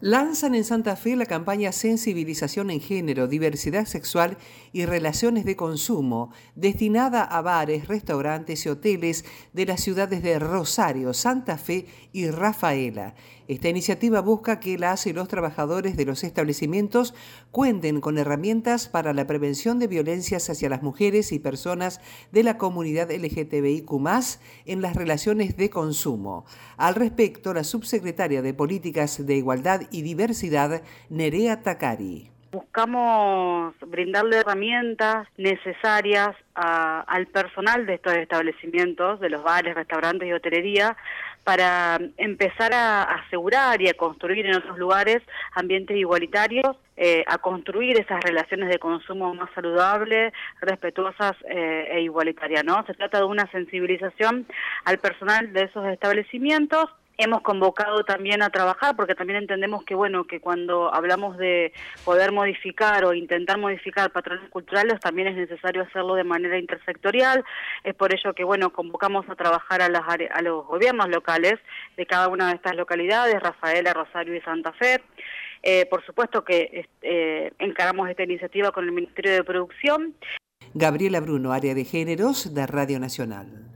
Lanzan en Santa Fe la campaña Sensibilización en Género, Diversidad Sexual y Relaciones de Consumo, destinada a bares, restaurantes y hoteles de las ciudades de Rosario, Santa Fe y Rafaela. Esta iniciativa busca que las y los trabajadores de los establecimientos cuenten con herramientas para la prevención de violencias hacia las mujeres y personas de la comunidad LGTBIQ en las relaciones de consumo. Al respecto, la subsecretaria de Políticas de Igualdad y Diversidad, Nerea Takari. Buscamos brindarle herramientas necesarias al personal de estos establecimientos, de los bares, restaurantes y hotelería, para empezar a asegurar y a construir en otros lugares ambientes igualitarios, eh, a construir esas relaciones de consumo más saludables, respetuosas eh, e igualitarias. ¿no? Se trata de una sensibilización al personal de esos establecimientos hemos convocado también a trabajar porque también entendemos que bueno que cuando hablamos de poder modificar o intentar modificar patrones culturales también es necesario hacerlo de manera intersectorial. Es por ello que bueno convocamos a trabajar a, las a los gobiernos locales de cada una de estas localidades Rafaela Rosario y Santa Fe. Eh, por supuesto que eh, encaramos esta iniciativa con el Ministerio de Producción. Gabriela Bruno área de géneros de Radio Nacional